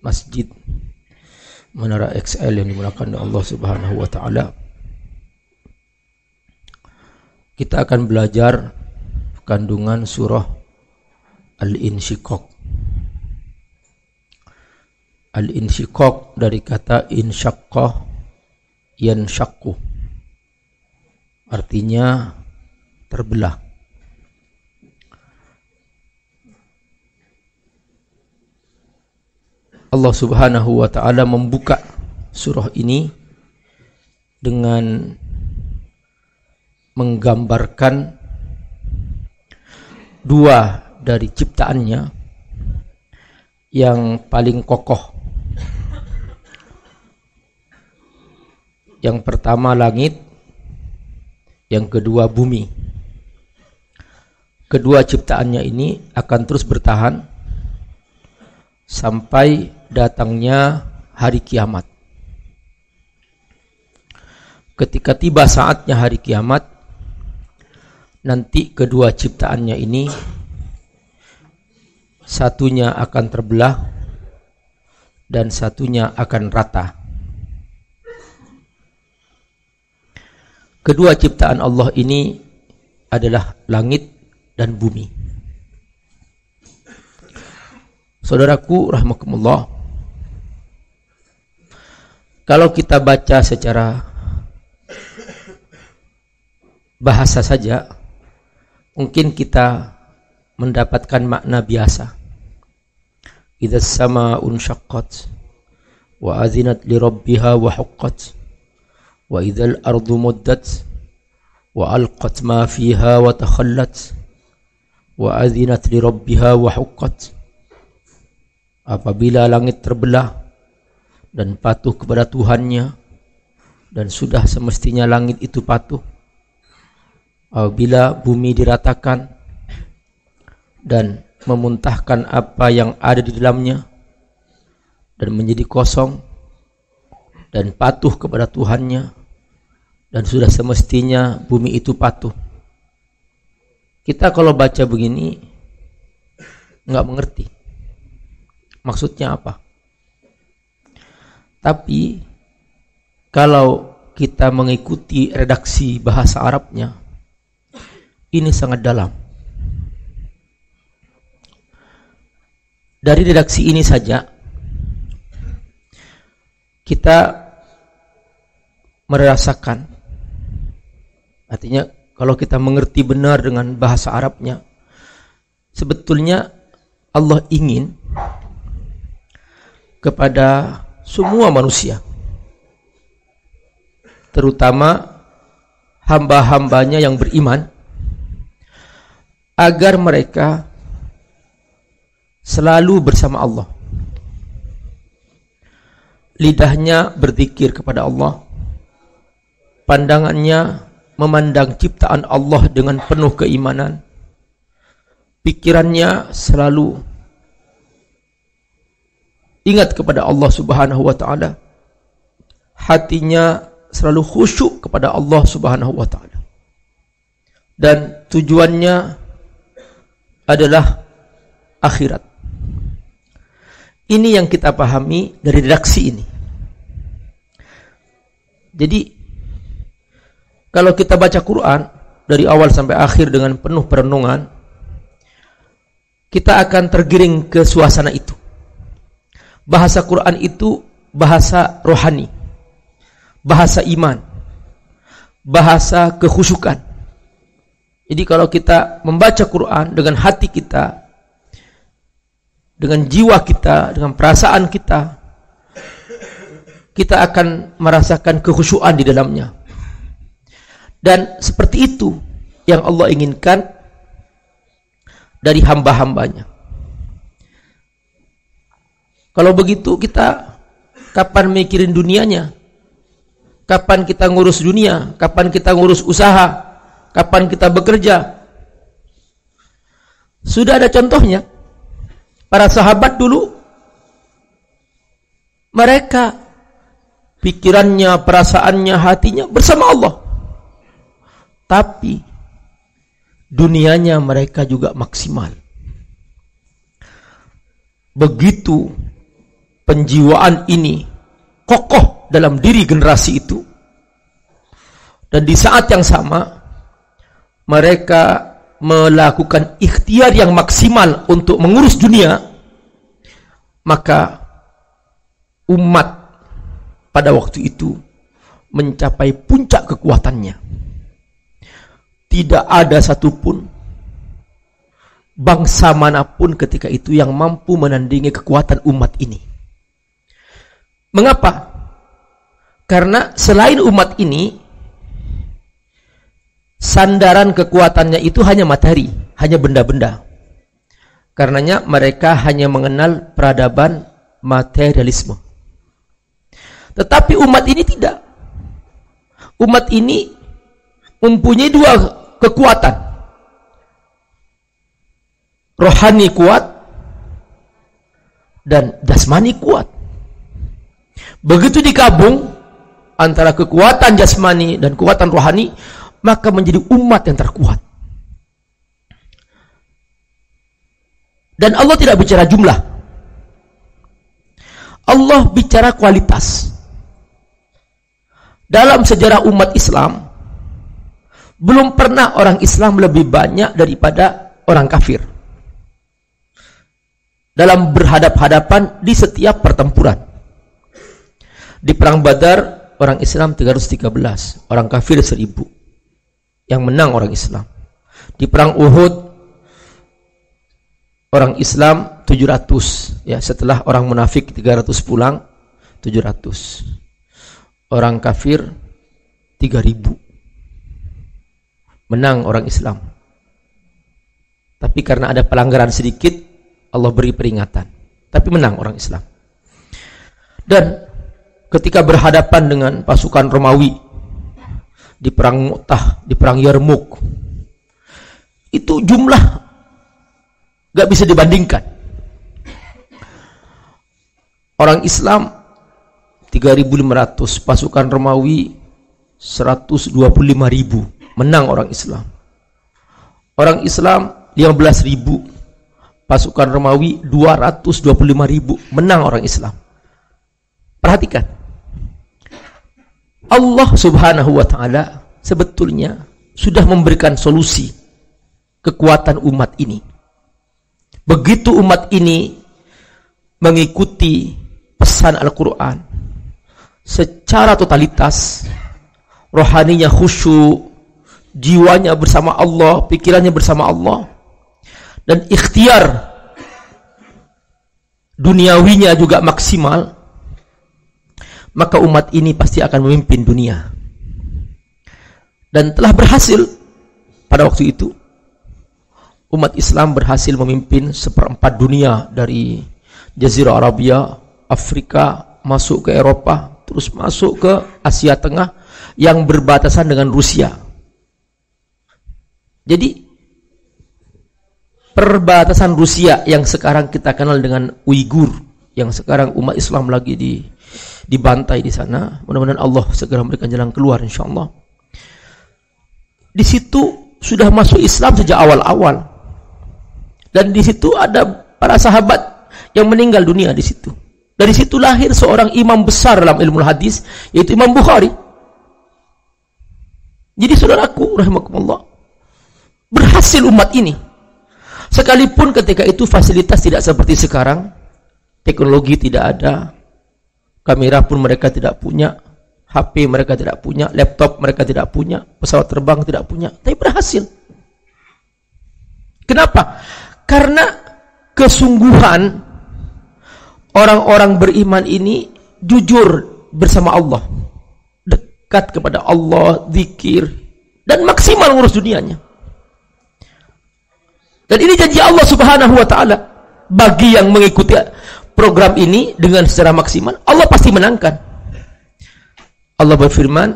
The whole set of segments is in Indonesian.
masjid Menara XL yang dimulakan oleh Allah Subhanahu wa taala. Kita akan belajar kandungan surah Al-Insyiqaq. Al-Insyiqaq dari kata insyaqqah yanshaqqu. Artinya terbelah. Allah Subhanahu wa taala membuka surah ini dengan menggambarkan dua dari ciptaannya yang paling kokoh. Yang pertama langit, yang kedua bumi. Kedua ciptaannya ini akan terus bertahan sampai datangnya hari kiamat. Ketika tiba saatnya hari kiamat, nanti kedua ciptaannya ini satunya akan terbelah dan satunya akan rata. Kedua ciptaan Allah ini adalah langit dan bumi. Saudaraku rahmakumullah Kalau kita baca secara bahasa saja mungkin kita mendapatkan makna biasa. Idza sama unshaqqat wa azinat li rabbiha wa huqqat wa idzal ardu muddat wa alqat ma fiha wa takhallat wa azinat li rabbiha wa huqqat apabila langit terbelah dan patuh kepada Tuhannya dan sudah semestinya langit itu patuh apabila bumi diratakan dan memuntahkan apa yang ada di dalamnya dan menjadi kosong dan patuh kepada Tuhannya dan sudah semestinya bumi itu patuh. Kita kalau baca begini nggak mengerti Maksudnya apa? Tapi kalau kita mengikuti redaksi bahasa Arabnya, ini sangat dalam. Dari redaksi ini saja, kita merasakan, artinya kalau kita mengerti benar dengan bahasa Arabnya, sebetulnya Allah ingin kepada semua manusia. Terutama hamba-hambanya yang beriman agar mereka selalu bersama Allah. Lidahnya berzikir kepada Allah. Pandangannya memandang ciptaan Allah dengan penuh keimanan. Pikirannya selalu ingat kepada Allah Subhanahu wa taala. Hatinya selalu khusyuk kepada Allah Subhanahu wa taala. Dan tujuannya adalah akhirat. Ini yang kita pahami dari redaksi ini. Jadi kalau kita baca Quran dari awal sampai akhir dengan penuh perenungan, kita akan tergiring ke suasana itu bahasa Quran itu bahasa rohani, bahasa iman, bahasa kekhusyukan. Jadi kalau kita membaca Quran dengan hati kita, dengan jiwa kita, dengan perasaan kita, kita akan merasakan kekhusyuan di dalamnya. Dan seperti itu yang Allah inginkan dari hamba-hambanya. Kalau begitu kita kapan mikirin dunianya? Kapan kita ngurus dunia? Kapan kita ngurus usaha? Kapan kita bekerja? Sudah ada contohnya. Para sahabat dulu mereka pikirannya, perasaannya, hatinya bersama Allah. Tapi dunianya mereka juga maksimal. Begitu penjiwaan ini kokoh dalam diri generasi itu. Dan di saat yang sama mereka melakukan ikhtiar yang maksimal untuk mengurus dunia maka umat pada waktu itu mencapai puncak kekuatannya. Tidak ada satupun bangsa mana pun ketika itu yang mampu menandingi kekuatan umat ini Mengapa? Karena selain umat ini sandaran kekuatannya itu hanya materi, hanya benda-benda. Karenanya mereka hanya mengenal peradaban materialisme. Tetapi umat ini tidak. Umat ini mempunyai dua kekuatan. Rohani kuat dan jasmani kuat. Begitu digabung antara kekuatan jasmani dan kekuatan rohani, maka menjadi umat yang terkuat. Dan Allah tidak bicara jumlah. Allah bicara kualitas. Dalam sejarah umat Islam, belum pernah orang Islam lebih banyak daripada orang kafir. Dalam berhadap-hadapan di setiap pertempuran. Di perang Badar orang Islam 313, orang kafir 1000. Yang menang orang Islam. Di perang Uhud orang Islam 700 ya setelah orang munafik 300 pulang 700. Orang kafir 3000. Menang orang Islam. Tapi karena ada pelanggaran sedikit Allah beri peringatan. Tapi menang orang Islam. Dan ketika berhadapan dengan pasukan Romawi di perang Mu'tah, di perang Yarmuk. Itu jumlah gak bisa dibandingkan. Orang Islam 3.500, pasukan Romawi 125.000, menang orang Islam. Orang Islam 15.000, pasukan Romawi 225.000, menang orang Islam. Perhatikan. Allah Subhanahu wa taala sebetulnya sudah memberikan solusi kekuatan umat ini. Begitu umat ini mengikuti pesan Al-Qur'an secara totalitas, rohaninya khusyuk, jiwanya bersama Allah, pikirannya bersama Allah dan ikhtiar duniawinya juga maksimal maka umat ini pasti akan memimpin dunia. Dan telah berhasil pada waktu itu. Umat Islam berhasil memimpin seperempat dunia dari Jazirah Arabia, Afrika, masuk ke Eropa, terus masuk ke Asia Tengah yang berbatasan dengan Rusia. Jadi perbatasan Rusia yang sekarang kita kenal dengan Uighur, yang sekarang umat Islam lagi di dibantai di sana. Mudah-mudahan Allah segera memberikan jalan keluar insyaallah. Di situ sudah masuk Islam sejak awal-awal. Dan di situ ada para sahabat yang meninggal dunia di situ. Dari situ lahir seorang imam besar dalam ilmu hadis yaitu Imam Bukhari. Jadi saudaraku rahimakumullah berhasil umat ini. Sekalipun ketika itu fasilitas tidak seperti sekarang, teknologi tidak ada, kamera pun mereka tidak punya, HP mereka tidak punya, laptop mereka tidak punya, pesawat terbang tidak punya, tapi berhasil. Kenapa? Karena kesungguhan orang-orang beriman ini jujur bersama Allah. Dekat kepada Allah, zikir, dan maksimal ngurus dunianya. Dan ini janji Allah subhanahu wa ta'ala bagi yang mengikuti program ini dengan secara maksimal, Allah pasti menangkan. Allah berfirman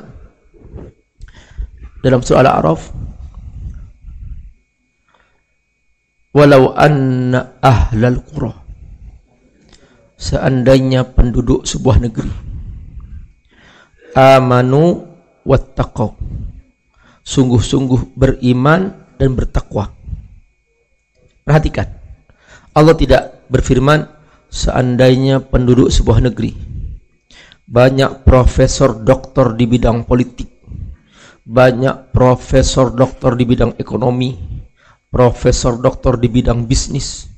dalam surah Al-A'raf, "Walau anna ahlal qura" Seandainya penduduk sebuah negeri amanu wattaqau sungguh-sungguh beriman dan bertakwa. Perhatikan. Allah tidak berfirman seandainya penduduk sebuah negeri banyak profesor doktor di bidang politik, banyak profesor doktor di bidang ekonomi, profesor doktor di bidang bisnis,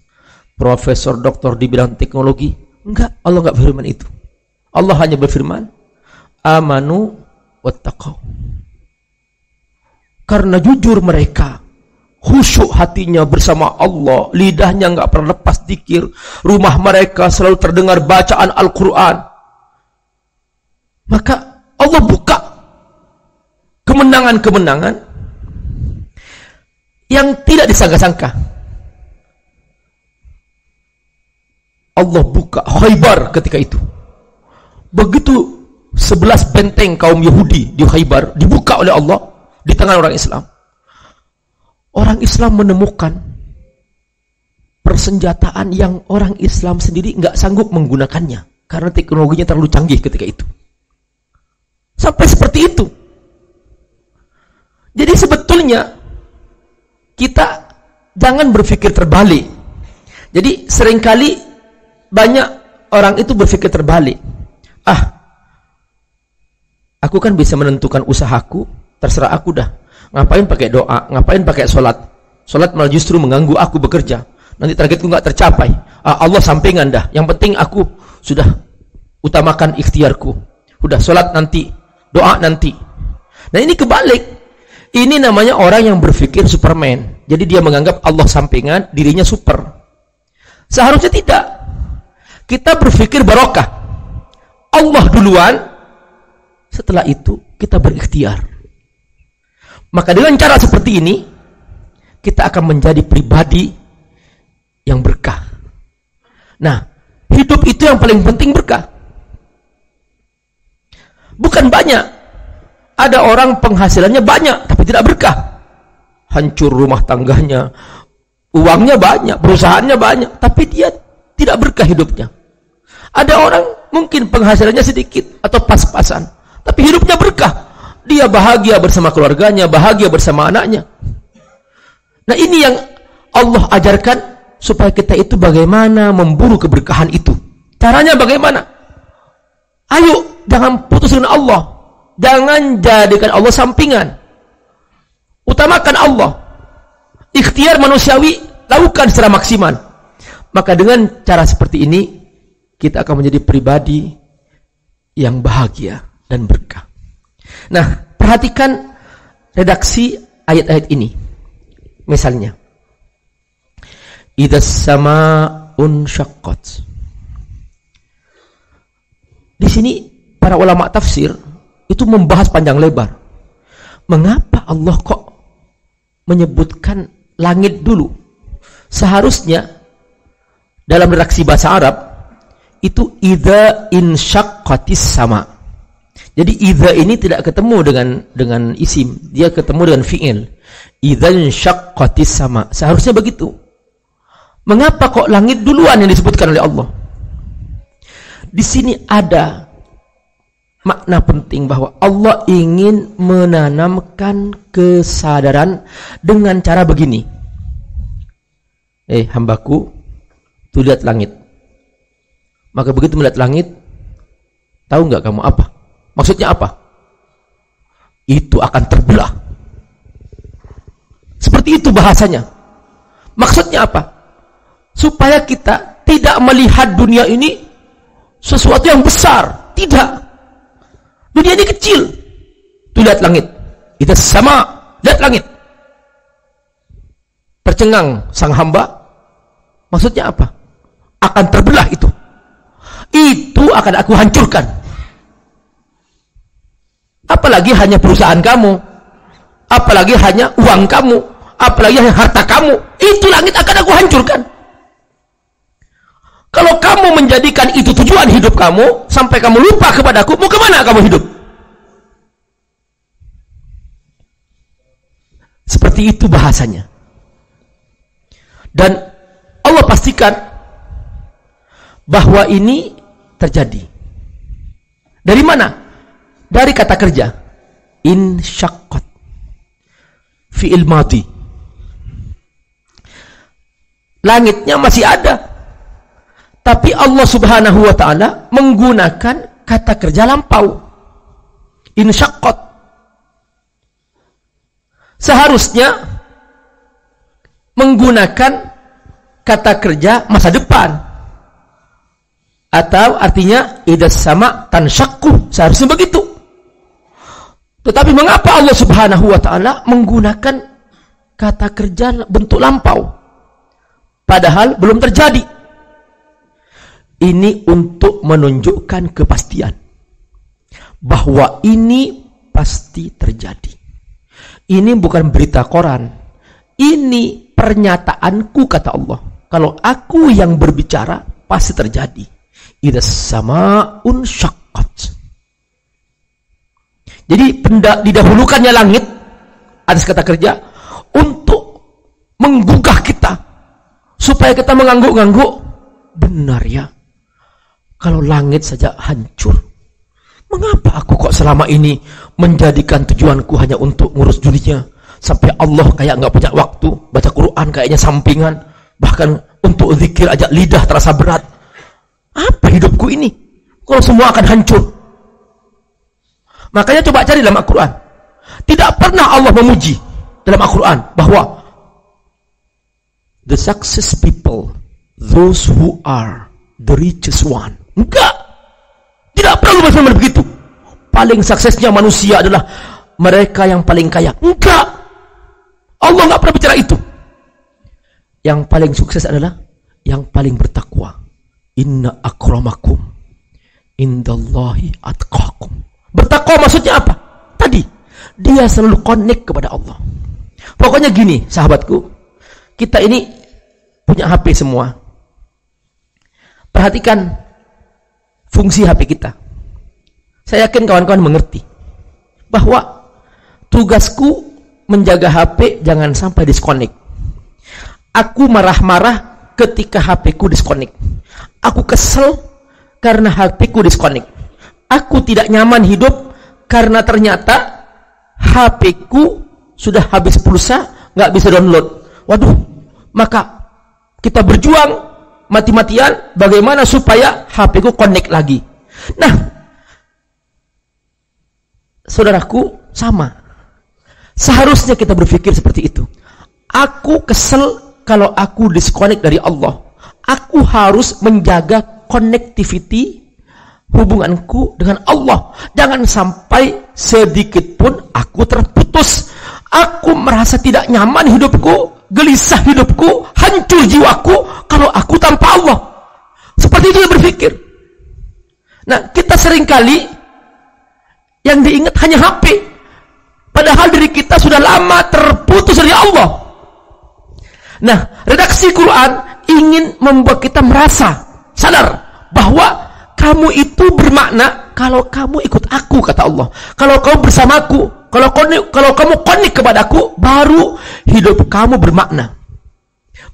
profesor doktor di bidang teknologi. Enggak, Allah enggak berfirman itu. Allah hanya berfirman, amanu wattaqau. Karena jujur mereka, khusyuk hatinya bersama Allah, lidahnya enggak pernah lepas dikir, rumah mereka selalu terdengar bacaan Al-Quran, maka Allah buka kemenangan-kemenangan yang tidak disangka-sangka. Allah buka Khaybar ketika itu. Begitu sebelas benteng kaum Yahudi di Khaybar dibuka oleh Allah di tangan orang Islam. Orang Islam menemukan persenjataan yang orang Islam sendiri nggak sanggup menggunakannya karena teknologinya terlalu canggih ketika itu. Sampai seperti itu. Jadi sebetulnya kita jangan berpikir terbalik. Jadi sering kali banyak orang itu berpikir terbalik. Ah, aku kan bisa menentukan usahaku, terserah aku dah. Ngapain pakai doa, ngapain pakai sholat. Sholat malah justru mengganggu aku bekerja. Nanti targetku nggak tercapai. Ah, Allah sampingan dah. Yang penting aku sudah utamakan ikhtiarku. Udah sholat nanti doa nanti. Nah ini kebalik. Ini namanya orang yang berpikir Superman. Jadi dia menganggap Allah sampingan, dirinya super. Seharusnya tidak. Kita berpikir barokah. Allah duluan, setelah itu kita berikhtiar. Maka dengan cara seperti ini, kita akan menjadi pribadi yang berkah. Nah, hidup itu yang paling penting berkah. Bukan banyak. Ada orang penghasilannya banyak tapi tidak berkah. Hancur rumah tangganya, uangnya banyak, perusahaannya banyak, tapi dia tidak berkah hidupnya. Ada orang mungkin penghasilannya sedikit atau pas-pasan, tapi hidupnya berkah. Dia bahagia bersama keluarganya, bahagia bersama anaknya. Nah ini yang Allah ajarkan supaya kita itu bagaimana memburu keberkahan itu. Caranya bagaimana? Ayo jangan putus Allah. Jangan jadikan Allah sampingan. Utamakan Allah. Ikhtiar manusiawi lakukan secara maksimal. Maka dengan cara seperti ini kita akan menjadi pribadi yang bahagia dan berkah. Nah, perhatikan redaksi ayat-ayat ini. Misalnya, Idas sama unsyaqqat. Di sini para ulama tafsir itu membahas panjang lebar. Mengapa Allah kok menyebutkan langit dulu? Seharusnya dalam redaksi bahasa Arab itu idza insyaqqatis sama. Jadi idza ini tidak ketemu dengan dengan isim, dia ketemu dengan fi'il. Idza insyaqqatis sama. Seharusnya begitu. Mengapa kok langit duluan yang disebutkan oleh Allah? Di sini ada makna penting bahwa Allah ingin menanamkan kesadaran dengan cara begini. Eh, hambaku, tuh lihat langit. Maka begitu melihat langit, tahu nggak kamu apa? Maksudnya apa? Itu akan terbelah. Seperti itu bahasanya. Maksudnya apa? Supaya kita tidak melihat dunia ini sesuatu yang besar. Tidak. Dunia ini kecil. Tuh lihat langit. Itu sama. Lihat langit. Tercengang sang hamba. Maksudnya apa? Akan terbelah itu. Itu akan aku hancurkan. Apalagi hanya perusahaan kamu. Apalagi hanya uang kamu. Apalagi hanya harta kamu. Itu langit akan aku hancurkan. Kalau kamu menjadikan itu tujuan hidup kamu, sampai kamu lupa kepadaku, mau ke mana kamu hidup? Seperti itu bahasanya. Dan Allah pastikan bahwa ini terjadi. Dari mana? Dari kata kerja. In syaqqat. Fi'il mati. Langitnya masih ada Tapi Allah Subhanahu wa taala menggunakan kata kerja lampau. Insyaqqat. Seharusnya menggunakan kata kerja masa depan. Atau artinya idas sama tansyaqqu. Seharusnya begitu. Tetapi mengapa Allah Subhanahu wa taala menggunakan kata kerja bentuk lampau? Padahal belum terjadi. Ini untuk menunjukkan kepastian bahwa ini pasti terjadi. Ini bukan berita koran. Ini pernyataanku kata Allah. Kalau aku yang berbicara pasti terjadi. Ida sama unsyakat. Jadi didahulukannya langit atas kata kerja untuk menggugah kita supaya kita mengangguk-angguk benar ya. Kalau langit saja hancur mengapa aku kok selama ini menjadikan tujuanku hanya untuk ngurus dunia? Sampai Allah kayak nggak punya waktu baca Quran kayaknya sampingan bahkan untuk zikir aja lidah terasa berat. Apa hidupku ini? Kalau semua akan hancur makanya coba cari dalam Al-Quran tidak pernah Allah memuji dalam Al-Quran bahwa the success people those who are the richest one enggak tidak perlu bersama begitu paling suksesnya manusia adalah mereka yang paling kaya enggak Allah nggak pernah bicara itu. Yang paling sukses adalah yang paling bertakwa. Inna akramakum indallahi atqakum. Bertakwa maksudnya apa? Tadi dia selalu connect kepada Allah. Pokoknya gini, sahabatku. Kita ini punya HP semua. Perhatikan fungsi HP kita. Saya yakin kawan-kawan mengerti bahwa tugasku menjaga HP jangan sampai disconnect. Aku marah-marah ketika HP ku disconnect. Aku kesel karena HP ku disconnect. Aku tidak nyaman hidup karena ternyata HP ku sudah habis pulsa, nggak bisa download. Waduh, maka kita berjuang mati-matian bagaimana supaya HP ku connect lagi. Nah, saudaraku sama Seharusnya kita berpikir seperti itu. Aku kesel kalau aku disconnect dari Allah. Aku harus menjaga connectivity hubunganku dengan Allah. Jangan sampai sedikit pun aku terputus. Aku merasa tidak nyaman hidupku, gelisah hidupku, hancur jiwaku kalau aku tanpa Allah. Seperti itu yang berpikir. Nah, kita sering kali yang diingat hanya HP. Padahal diri kita sudah lama terputus dari Allah. Nah, redaksi Quran ingin membuat kita merasa sadar bahwa kamu itu bermakna kalau kamu ikut aku kata Allah. Kalau kamu bersamaku, kalau kamu kalau kamu konik kepadaku, baru hidup kamu bermakna.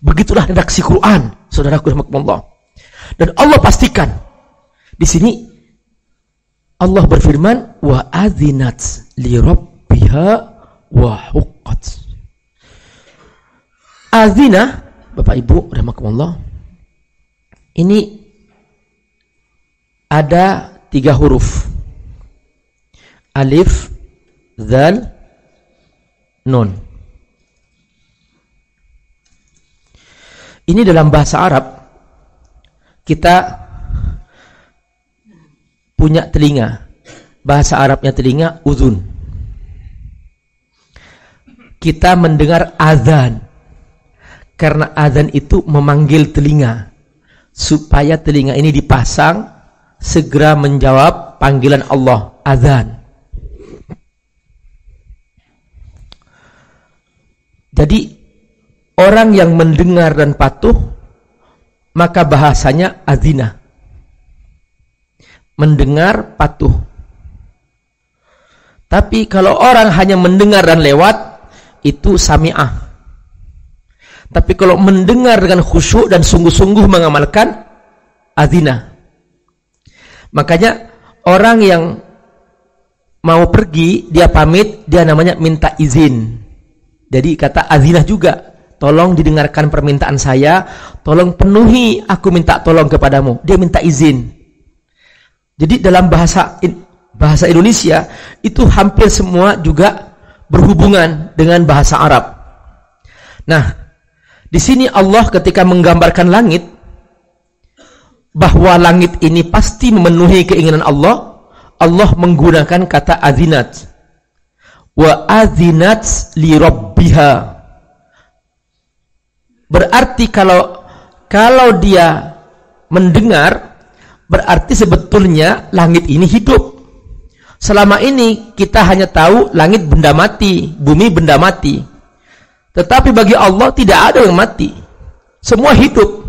Begitulah redaksi Quran, saudaraku rahmatullah. Dan Allah pastikan di sini Allah berfirman wa adzinat li biha wa huqqat. Azina, Bapak Ibu rahimakumullah. Ini ada tiga huruf. Alif, zal, nun. Ini dalam bahasa Arab kita punya telinga. Bahasa Arabnya telinga uzun kita mendengar azan. Karena azan itu memanggil telinga. Supaya telinga ini dipasang, segera menjawab panggilan Allah, azan. Jadi, orang yang mendengar dan patuh, maka bahasanya azina. Mendengar, patuh. Tapi kalau orang hanya mendengar dan lewat, itu sami'ah. Tapi kalau mendengar dengan khusyuk dan sungguh-sungguh mengamalkan azina. Makanya orang yang mau pergi, dia pamit, dia namanya minta izin. Jadi kata azinah juga. tolong didengarkan permintaan saya, tolong penuhi aku minta tolong kepadamu. Dia minta izin. Jadi dalam bahasa bahasa Indonesia itu hampir semua juga berhubungan dengan bahasa Arab. Nah, di sini Allah ketika menggambarkan langit bahwa langit ini pasti memenuhi keinginan Allah, Allah menggunakan kata azinat. Wa azinat li rabbiha. Berarti kalau kalau dia mendengar berarti sebetulnya langit ini hidup. Selama ini kita hanya tahu langit benda mati, bumi benda mati. Tetapi bagi Allah tidak ada yang mati. Semua hidup.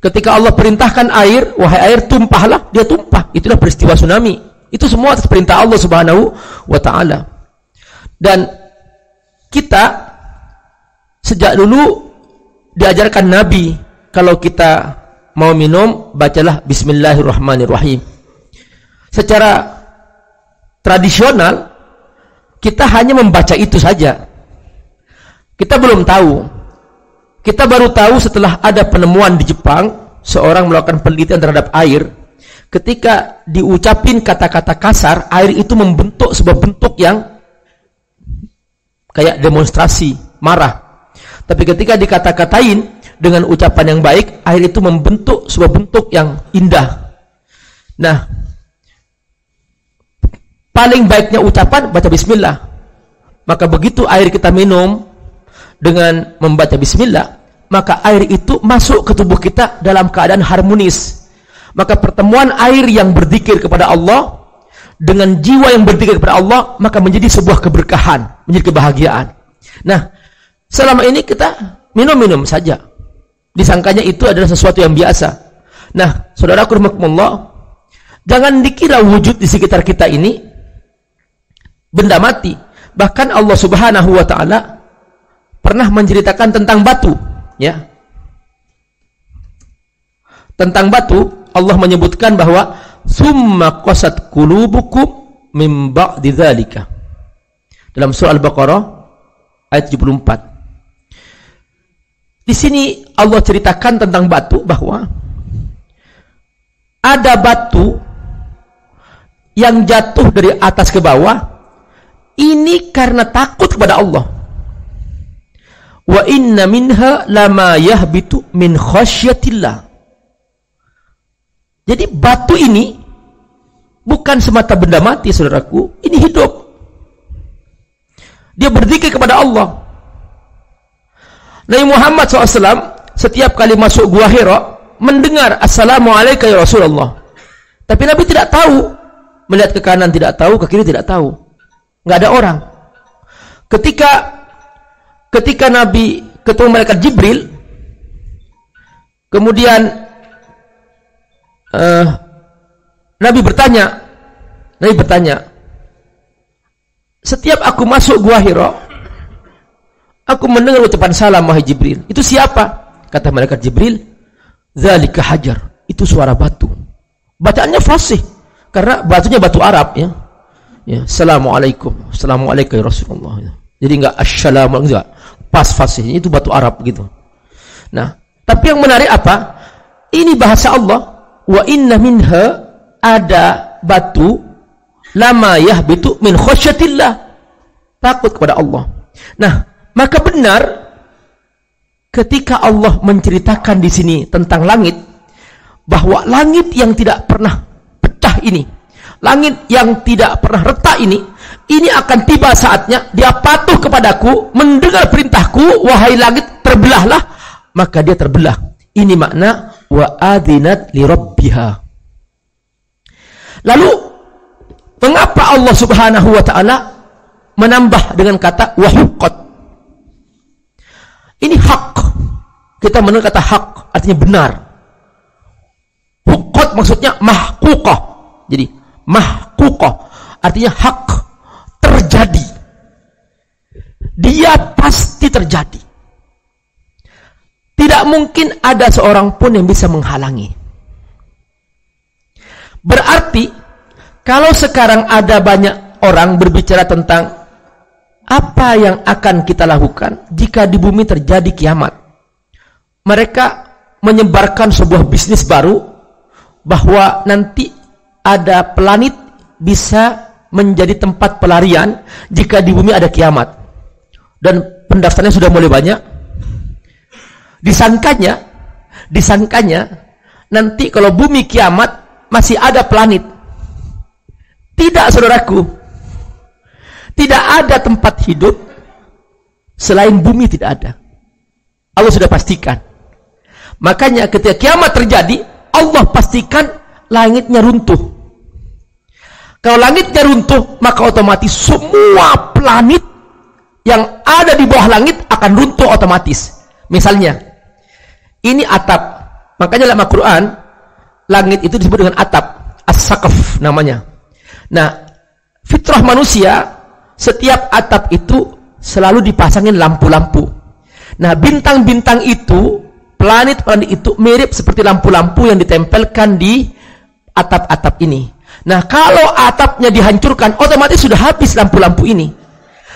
Ketika Allah perintahkan air, wahai air tumpahlah, dia tumpah. Itulah peristiwa tsunami. Itu semua atas perintah Allah Subhanahu wa taala. Dan kita sejak dulu diajarkan Nabi kalau kita mau minum bacalah bismillahirrahmanirrahim. Secara tradisional kita hanya membaca itu saja. Kita belum tahu kita baru tahu setelah ada penemuan di Jepang, seorang melakukan penelitian terhadap air. Ketika diucapin kata-kata kasar, air itu membentuk sebuah bentuk yang kayak demonstrasi, marah. Tapi ketika dikata-katain dengan ucapan yang baik, air itu membentuk sebuah bentuk yang indah. Nah, paling baiknya ucapan baca bismillah. Maka begitu air kita minum, dengan membaca bismillah, maka air itu masuk ke tubuh kita dalam keadaan harmonis. Maka pertemuan air yang berzikir kepada Allah dengan jiwa yang berzikir kepada Allah, maka menjadi sebuah keberkahan, menjadi kebahagiaan. Nah, selama ini kita minum-minum saja. Disangkanya itu adalah sesuatu yang biasa. Nah, saudaraku rahmatullah, jangan dikira wujud di sekitar kita ini benda mati. Bahkan Allah Subhanahu wa taala pernah menceritakan tentang batu, ya. Tentang batu, Allah menyebutkan bahwa summa qasat qulubukum min ba'di dzalika. Dalam surah Al-Baqarah ayat 74. Di sini Allah ceritakan tentang batu bahwa ada batu yang jatuh dari atas ke bawah ini karena takut kepada Allah wa inna minha lama yahbitu min khasyatillah. Jadi batu ini bukan semata benda mati saudaraku. Ini hidup. Dia berzikir kepada Allah. Nabi Muhammad SAW setiap kali masuk gua Hira mendengar Assalamualaikum ya Rasulullah. Tapi Nabi tidak tahu. Melihat ke kanan tidak tahu ke kiri tidak tahu. Nggak ada orang. Ketika ketika Nabi ketemu malaikat Jibril kemudian uh, Nabi bertanya Nabi bertanya setiap aku masuk gua Hira aku mendengar ucapan salam wahai Jibril. Itu siapa? Kata malaikat Jibril zalika hajar. Itu suara batu. Bacaannya fasih karena batunya batu Arab ya. Ya assalamualaikum. Assalamualaikum ya Rasulullah. Jadi enggak assalamualaikum. Enggak pas fasihnya itu batu Arab gitu. Nah, tapi yang menarik apa? Ini bahasa Allah. Wa inna minha ada batu lama yahbitu min khasyatillah. Takut kepada Allah. Nah, maka benar ketika Allah menceritakan di sini tentang langit bahwa langit yang tidak pernah pecah ini, langit yang tidak pernah retak ini ini akan tiba saatnya dia patuh kepadaku mendengar perintahku wahai langit terbelahlah. Maka dia terbelah. Ini makna wa adinat li rabbiha. Lalu mengapa Allah Subhanahu wa taala menambah dengan kata wahuqat ini hak. Kita mendengar kata hak artinya benar. Huqat maksudnya mahkukah jadi mahkukah artinya hak terjadi. Dia pasti terjadi. Tidak mungkin ada seorang pun yang bisa menghalangi. Berarti kalau sekarang ada banyak orang berbicara tentang apa yang akan kita lakukan jika di bumi terjadi kiamat? Mereka menyebarkan sebuah bisnis baru bahwa nanti ada planet bisa menjadi tempat pelarian jika di bumi ada kiamat. Dan pendaftarnya sudah mulai banyak. Disangkanya, disangkanya nanti kalau bumi kiamat masih ada planet. Tidak saudaraku. Tidak ada tempat hidup selain bumi tidak ada. Allah sudah pastikan. Makanya ketika kiamat terjadi, Allah pastikan langitnya runtuh. Kalau langitnya runtuh, maka otomatis semua planet yang ada di bawah langit akan runtuh otomatis. Misalnya, ini atap. Makanya dalam Al-Quran, langit itu disebut dengan atap. As-Sakaf namanya. Nah, fitrah manusia setiap atap itu selalu dipasangin lampu-lampu. Nah, bintang-bintang itu, planet-planet itu mirip seperti lampu-lampu yang ditempelkan di atap-atap ini. Nah, kalau atapnya dihancurkan, otomatis sudah habis lampu-lampu ini.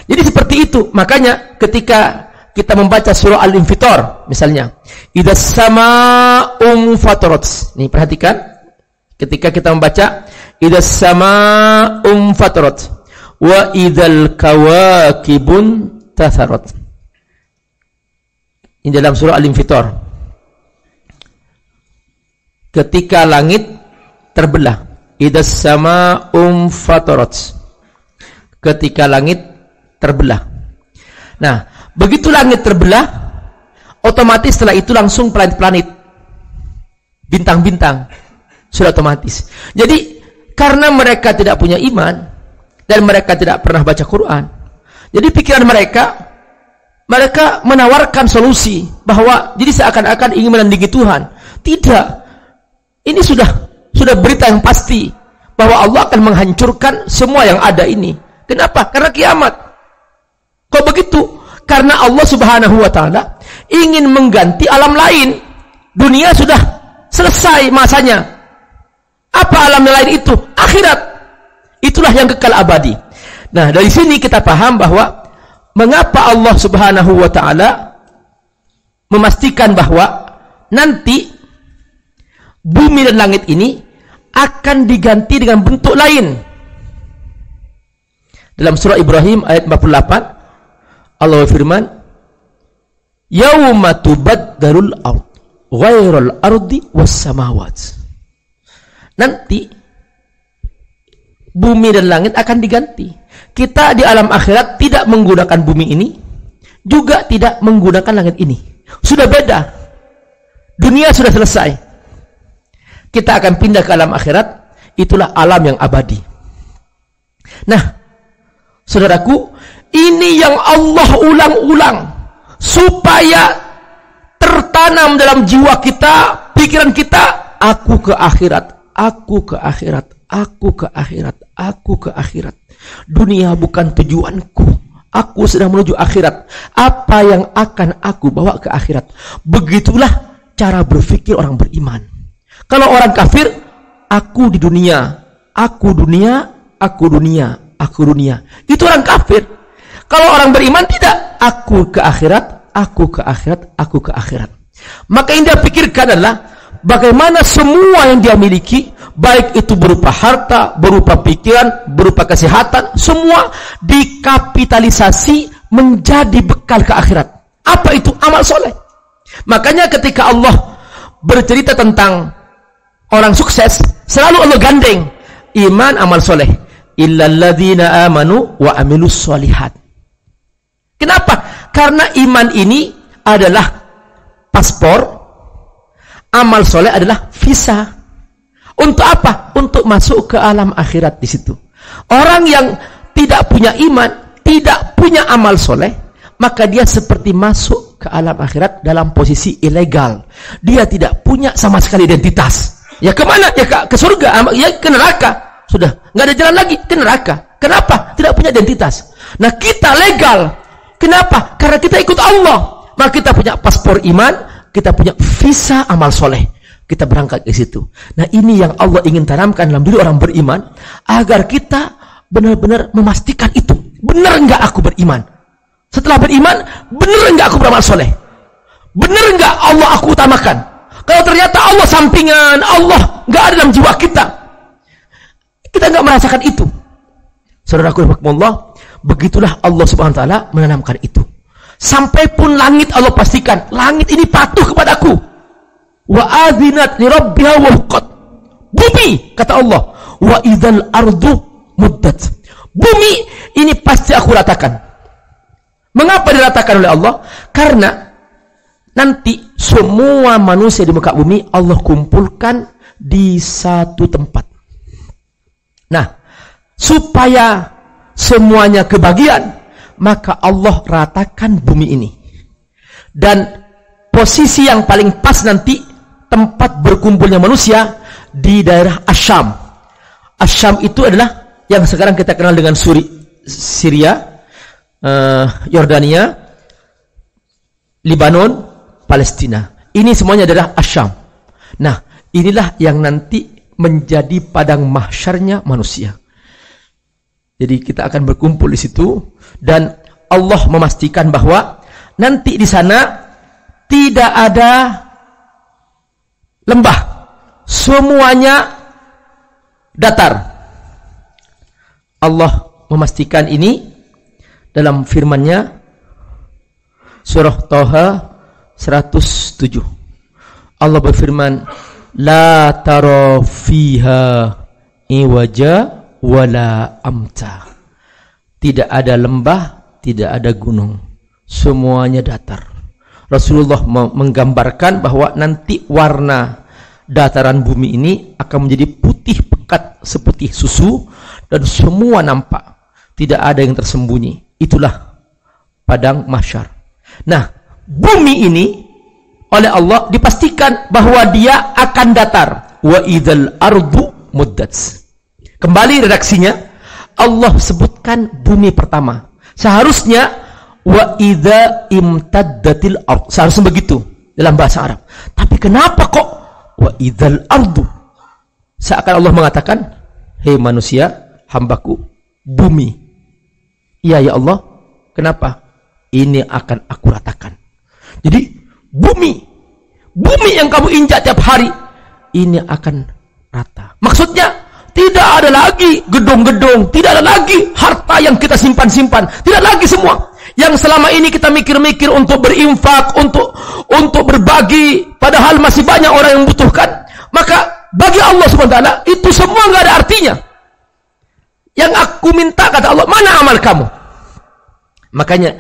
Jadi seperti itu. Makanya ketika kita membaca surah Al-Infitor, misalnya, Idas sama um fatorot. Nih, perhatikan. Ketika kita membaca, Idas sama um fatorot wa idzal kawakibun tatharat. Ini dalam surah Al-Infitar. Ketika langit terbelah, idas sama um. Ketika langit terbelah. Nah, begitu langit terbelah, otomatis setelah itu langsung planet-planet bintang-bintang sudah otomatis. Jadi karena mereka tidak punya iman, dan mereka tidak pernah baca Quran. Jadi pikiran mereka mereka menawarkan solusi bahwa jadi seakan-akan ingin menandingi Tuhan. Tidak. Ini sudah sudah berita yang pasti bahwa Allah akan menghancurkan semua yang ada ini. Kenapa? Karena kiamat. Kok begitu? Karena Allah Subhanahu wa taala ingin mengganti alam lain. Dunia sudah selesai masanya. Apa alam lain itu? Akhirat. Itulah yang kekal abadi. Nah, dari sini kita paham bahwa mengapa Allah Subhanahu wa taala memastikan bahwa nanti bumi dan langit ini akan diganti dengan bentuk lain. Dalam surah Ibrahim ayat 48 Allah berfirman, "Yauma tubaddarul ard ghairal ardi was samawat." Nanti bumi dan langit akan diganti. Kita di alam akhirat tidak menggunakan bumi ini, juga tidak menggunakan langit ini. Sudah beda. Dunia sudah selesai. Kita akan pindah ke alam akhirat, itulah alam yang abadi. Nah, saudaraku, ini yang Allah ulang-ulang supaya tertanam dalam jiwa kita, pikiran kita, aku ke akhirat, aku ke akhirat, aku ke akhirat, aku ke akhirat. Dunia bukan tujuanku. Aku sedang menuju akhirat. Apa yang akan aku bawa ke akhirat? Begitulah cara berpikir orang beriman. Kalau orang kafir, aku di dunia, aku dunia, aku dunia, aku dunia. Itu orang kafir. Kalau orang beriman tidak, aku ke akhirat, aku ke akhirat, aku ke akhirat. Maka yang dia pikirkan adalah bagaimana semua yang dia miliki baik itu berupa harta, berupa pikiran, berupa kesehatan, semua dikapitalisasi menjadi bekal ke akhirat. Apa itu amal soleh? Makanya ketika Allah bercerita tentang orang sukses, selalu Allah gandeng iman amal soleh. Illalladzina amanu wa amilus solihat. Kenapa? Karena iman ini adalah paspor, amal soleh adalah visa. Untuk apa? Untuk masuk ke alam akhirat di situ. Orang yang tidak punya iman, tidak punya amal soleh, maka dia seperti masuk ke alam akhirat dalam posisi ilegal. Dia tidak punya sama sekali identitas. Ya ke mana? Ya ke, ke surga, ya ke neraka. Sudah, nggak ada jalan lagi ke neraka. Kenapa? Tidak punya identitas. Nah kita legal. Kenapa? Karena kita ikut Allah. Maka kita punya paspor iman, kita punya visa amal soleh kita berangkat ke situ. Nah ini yang Allah ingin tanamkan dalam diri orang beriman agar kita benar-benar memastikan itu Benar enggak aku beriman? Setelah beriman, benar enggak aku beramal soleh? Benar enggak Allah aku utamakan? Kalau ternyata Allah sampingan, Allah enggak ada dalam jiwa kita. Kita enggak merasakan itu. Saudaraku Allah, begitulah Allah Subhanahu wa taala menanamkan itu. Sampai pun langit Allah pastikan, langit ini patuh kepadaku. Wa adzinat li rabbiha Bumi kata Allah, wa idzal ardu muddat. Bumi ini pasti aku ratakan. Mengapa diratakan oleh Allah? Karena nanti semua manusia di muka bumi Allah kumpulkan di satu tempat. Nah, supaya semuanya kebagian, maka Allah ratakan bumi ini. Dan posisi yang paling pas nanti tempat berkumpulnya manusia di daerah Asyam. Asyam itu adalah yang sekarang kita kenal dengan Suri, Syria, uh, Yordania, Libanon, Palestina. Ini semuanya adalah Asyam. Nah, inilah yang nanti menjadi padang mahsyarnya manusia. Jadi kita akan berkumpul di situ dan Allah memastikan bahwa nanti di sana tidak ada lembah. Semuanya datar. Allah memastikan ini dalam firman-Nya surah Toha 107. Allah berfirman, "La tara fiha iwaja wala amta. Tidak ada lembah, tidak ada gunung. Semuanya datar. Rasulullah menggambarkan bahwa nanti warna dataran bumi ini akan menjadi putih pekat seperti susu dan semua nampak. Tidak ada yang tersembunyi. Itulah padang mahsyar. Nah, bumi ini oleh Allah dipastikan bahwa dia akan datar. Wa idzal ardu muddats. Kembali redaksinya, Allah sebutkan bumi pertama. Seharusnya wa idza imtaddatil ard. Seharusnya begitu dalam bahasa Arab. Tapi kenapa kok wa idzal ardu? Seakan Allah mengatakan, "Hei manusia, hambaku, bumi." Iya ya Allah, kenapa? Ini akan aku ratakan. Jadi, bumi bumi yang kamu injak tiap hari ini akan rata. Maksudnya tidak ada lagi gedung-gedung, tidak ada lagi harta yang kita simpan-simpan, tidak lagi semua. Yang selama ini kita mikir-mikir untuk berinfak, untuk untuk berbagi, padahal masih banyak orang yang membutuhkan. Maka bagi Allah SWT itu semua nggak ada artinya. Yang aku minta kata Allah, mana amal kamu? Makanya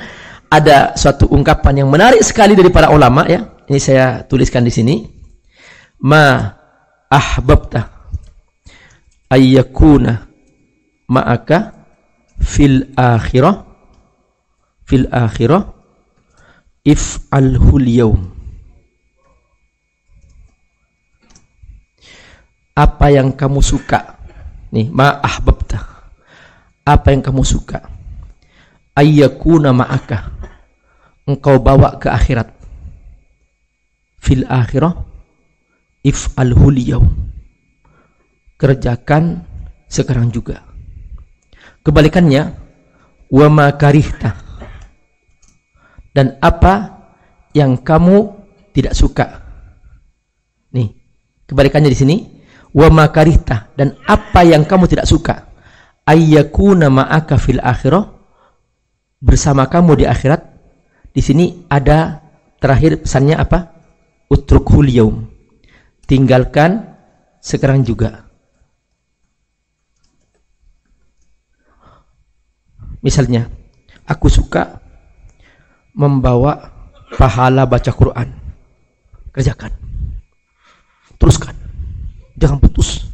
ada suatu ungkapan yang menarik sekali dari para ulama ya. Ini saya tuliskan di sini. Ma ahbabta ayyakuna ma'aka fil akhirah fil akhirah if'alhul yawm apa yang kamu suka? Nih ma apa yang kamu suka? Ayyakuna ma'aka engkau bawa ke akhirat fil akhirah if'alhul yawm kerjakan sekarang juga. Kebalikannya, wa makarihta. Dan apa yang kamu tidak suka. Nih, kebalikannya di sini, wa makarihta dan apa yang kamu tidak suka. Ayyakuna ma'aka fil akhirah bersama kamu di akhirat. Di sini ada terakhir pesannya apa? Utrukhul yaum. Tinggalkan sekarang juga. Misalnya, aku suka membawa pahala baca Quran. Kerjakan. Teruskan. Jangan putus.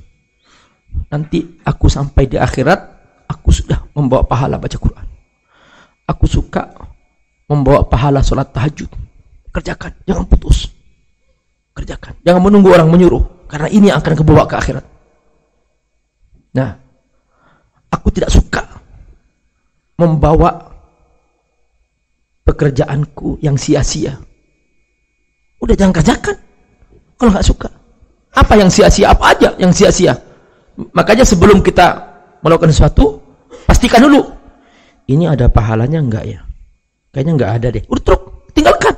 Nanti aku sampai di akhirat, aku sudah membawa pahala baca Quran. Aku suka membawa pahala sholat tahajud. Kerjakan. Jangan putus. Kerjakan. Jangan menunggu orang menyuruh. Karena ini akan kebawa ke akhirat. Nah, aku tidak suka membawa pekerjaanku yang sia-sia. Udah jangan kerjakan. Kalau nggak suka. Apa yang sia-sia? Apa aja yang sia-sia? Makanya sebelum kita melakukan sesuatu, pastikan dulu. ini ada pahalanya enggak ya? Kayaknya enggak ada deh. Udah truk, tinggalkan.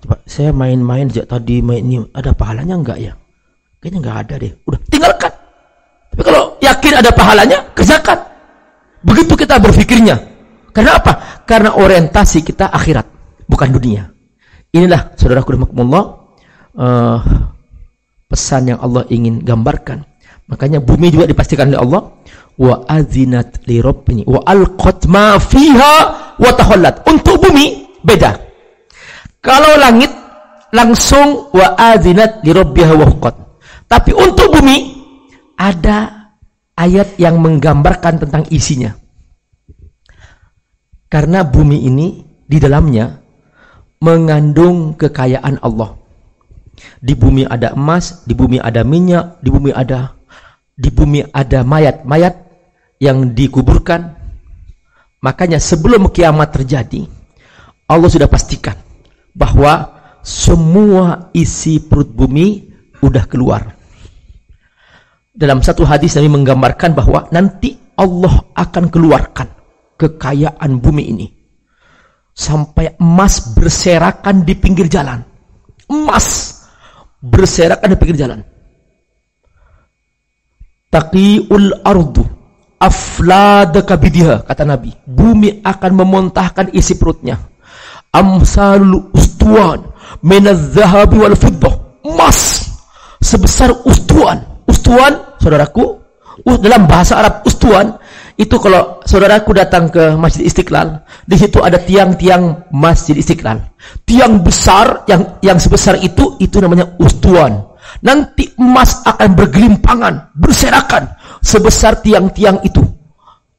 Coba saya main-main sejak tadi main ini ada pahalanya enggak ya? Kayaknya enggak ada deh. Udah tinggalkan. Tapi kalau yakin ada pahalanya, kerjakan. Begitu kita berpikirnya. Karena apa? Karena orientasi kita akhirat, bukan dunia. Inilah saudaraku rahimakumullah uh, pesan yang Allah ingin gambarkan. Makanya bumi juga dipastikan oleh Allah wa azinat li rabbini wa alqat ma fiha wa tahallat. Untuk bumi beda. Kalau langit langsung wa azinat li rabbiha wa huqqat. Tapi untuk bumi ada ayat yang menggambarkan tentang isinya. Karena bumi ini di dalamnya mengandung kekayaan Allah. Di bumi ada emas, di bumi ada minyak, di bumi ada di bumi ada mayat-mayat yang dikuburkan. Makanya sebelum kiamat terjadi, Allah sudah pastikan bahwa semua isi perut bumi udah keluar. Dalam satu hadis Nabi menggambarkan bahwa nanti Allah akan keluarkan kekayaan bumi ini. Sampai emas berserakan di pinggir jalan. Emas berserakan di pinggir jalan. Taqiul ardu afladaka bidiha kata Nabi. Bumi akan memuntahkan isi perutnya. Amsalul ustuan minaz zahabi wal fiddah. Emas sebesar ustuan. Ustuan, saudaraku, dalam bahasa Arab ustuan itu kalau saudaraku datang ke Masjid Istiqlal, di situ ada tiang-tiang Masjid Istiqlal. Tiang besar yang yang sebesar itu itu namanya ustuan. Nanti emas akan bergelimpangan, berserakan sebesar tiang-tiang itu.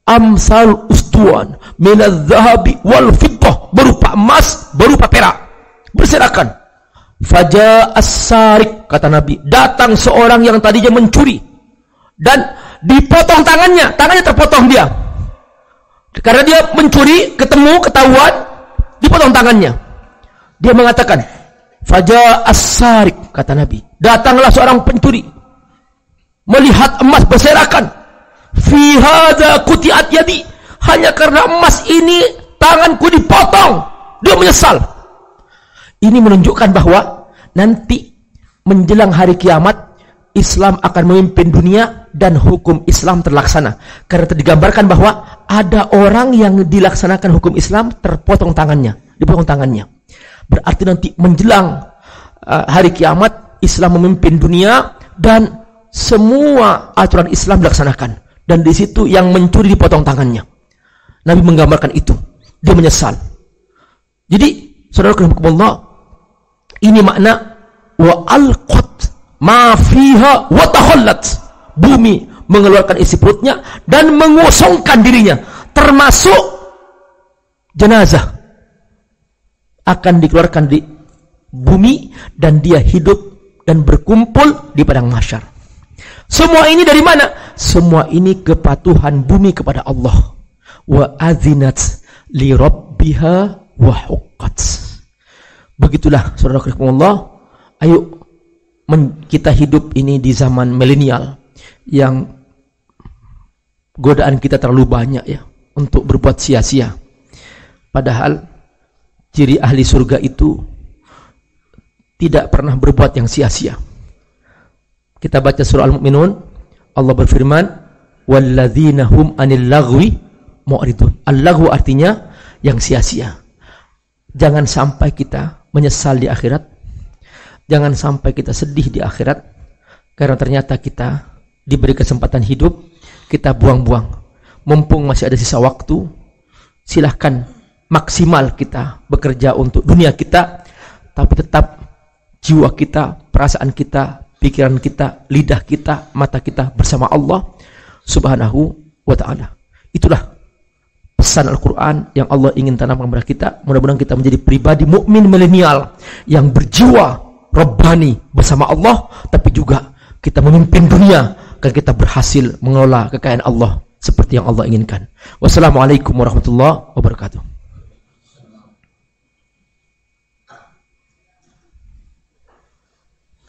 Amsal ustuan minaz zahabi wal fiddah berupa emas, berupa perak. Berserakan. Faja as-sarik kata Nabi, datang seorang yang tadinya mencuri dan dipotong tangannya, tangannya terpotong dia. Karena dia mencuri, ketemu, ketahuan, dipotong tangannya. Dia mengatakan, Faja as-sarik kata Nabi. Datanglah seorang pencuri melihat emas berserakan. Fi hadza kutiat yadi. Hanya karena emas ini tanganku dipotong. Dia menyesal. Ini menunjukkan bahwa nanti menjelang hari kiamat Islam akan memimpin dunia dan hukum Islam terlaksana. Karena digambarkan bahwa ada orang yang dilaksanakan hukum Islam terpotong tangannya, dipotong tangannya. Berarti nanti menjelang uh, hari kiamat Islam memimpin dunia dan semua aturan Islam dilaksanakan dan di situ yang mencuri dipotong tangannya. Nabi menggambarkan itu. Dia menyesal. Jadi, saudara Allah, ini makna wa alqat ma fiha wa tahallat. Bumi mengeluarkan isi perutnya dan mengosongkan dirinya termasuk jenazah akan dikeluarkan di bumi dan dia hidup dan berkumpul di padang mahsyar. Semua ini dari mana? Semua ini kepatuhan bumi kepada Allah. Wa azinat li rabbiha wa huqqat. Begitulah saudara Allah. Ayo kita hidup ini di zaman milenial yang godaan kita terlalu banyak ya untuk berbuat sia-sia. Padahal ciri ahli surga itu tidak pernah berbuat yang sia-sia. Kita baca surah Al-Mu'minun, Allah berfirman, "Walladzina hum 'anil lagwi mu'ridun." Al-lagwu artinya yang sia-sia. Jangan sampai kita menyesal di akhirat. Jangan sampai kita sedih di akhirat karena ternyata kita diberi kesempatan hidup, kita buang-buang. Mumpung masih ada sisa waktu, silahkan maksimal kita bekerja untuk dunia kita, tapi tetap jiwa kita, perasaan kita, pikiran kita, lidah kita, mata kita bersama Allah Subhanahu wa taala. Itulah pesan Al-Qur'an yang Allah ingin tanamkan kepada kita. Mudah-mudahan kita menjadi pribadi mukmin milenial yang berjiwa robbani bersama Allah tapi juga kita memimpin dunia agar kita berhasil mengelola kekayaan Allah seperti yang Allah inginkan. Wassalamualaikum warahmatullahi wabarakatuh.